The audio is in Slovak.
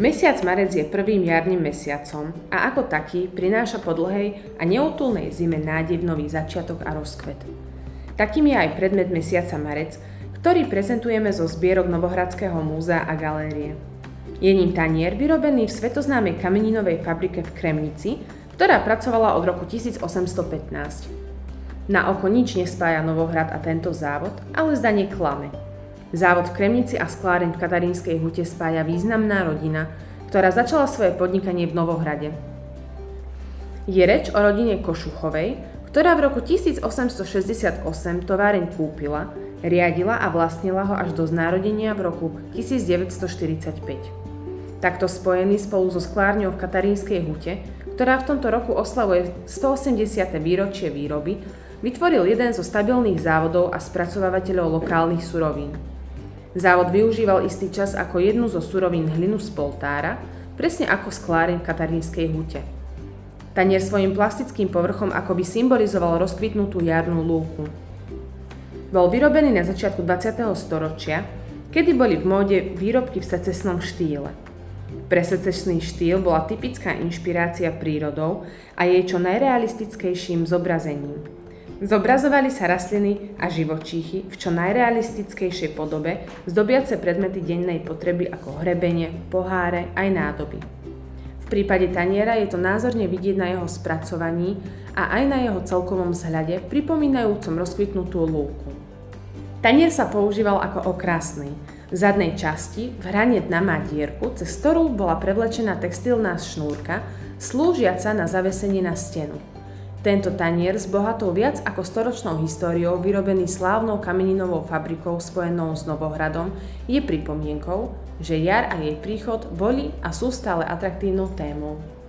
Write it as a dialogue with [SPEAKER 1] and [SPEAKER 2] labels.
[SPEAKER 1] Mesiac marec je prvým jarným mesiacom a ako taký prináša po dlhej a neutulnej zime nádej v nový začiatok a rozkvet. Takým je aj predmet mesiaca marec, ktorý prezentujeme zo zbierok Novohradského múzea a galérie. Je ním tanier vyrobený v svetoznámej kameninovej fabrike v Kremnici, ktorá pracovala od roku 1815. Na oko nič nespája Novohrad a tento závod, ale zdanie klame – Závod v Kremnici a skláreň v Katarínskej hute spája významná rodina, ktorá začala svoje podnikanie v Novohrade. Je reč o rodine Košuchovej, ktorá v roku 1868 továreň kúpila, riadila a vlastnila ho až do znárodenia v roku 1945. Takto spojený spolu so sklárňou v Katarínskej hute, ktorá v tomto roku oslavuje 180. výročie výroby, vytvoril jeden zo stabilných závodov a spracovávateľov lokálnych surovín. Závod využíval istý čas ako jednu zo surovín hlinu z poltára, presne ako skláreň v katarínskej hute. Tanier svojim plastickým povrchom akoby symbolizoval rozkvitnutú jarnú lúku. Bol vyrobený na začiatku 20. storočia, kedy boli v móde výrobky v secesnom štýle. Pre secesný štýl bola typická inšpirácia prírodou a jej čo najrealistickejším zobrazením – Zobrazovali sa rastliny a živočíchy v čo najrealistickejšej podobe, zdobiace predmety dennej potreby ako hrebenie, poháre aj nádoby. V prípade taniera je to názorne vidieť na jeho spracovaní a aj na jeho celkovom vzhľade, pripomínajúcom rozkvitnutú lúku. Tanier sa používal ako okrasný. V zadnej časti v hrane dna má dierku, cez ktorú bola prevlečená textilná šnúrka, slúžiaca na zavesenie na stenu. Tento tanier s bohatou viac ako storočnou históriou, vyrobený slávnou kameninovou fabrikou spojenou s Novohradom, je pripomienkou, že jar a jej príchod boli a sú stále atraktívnou témou.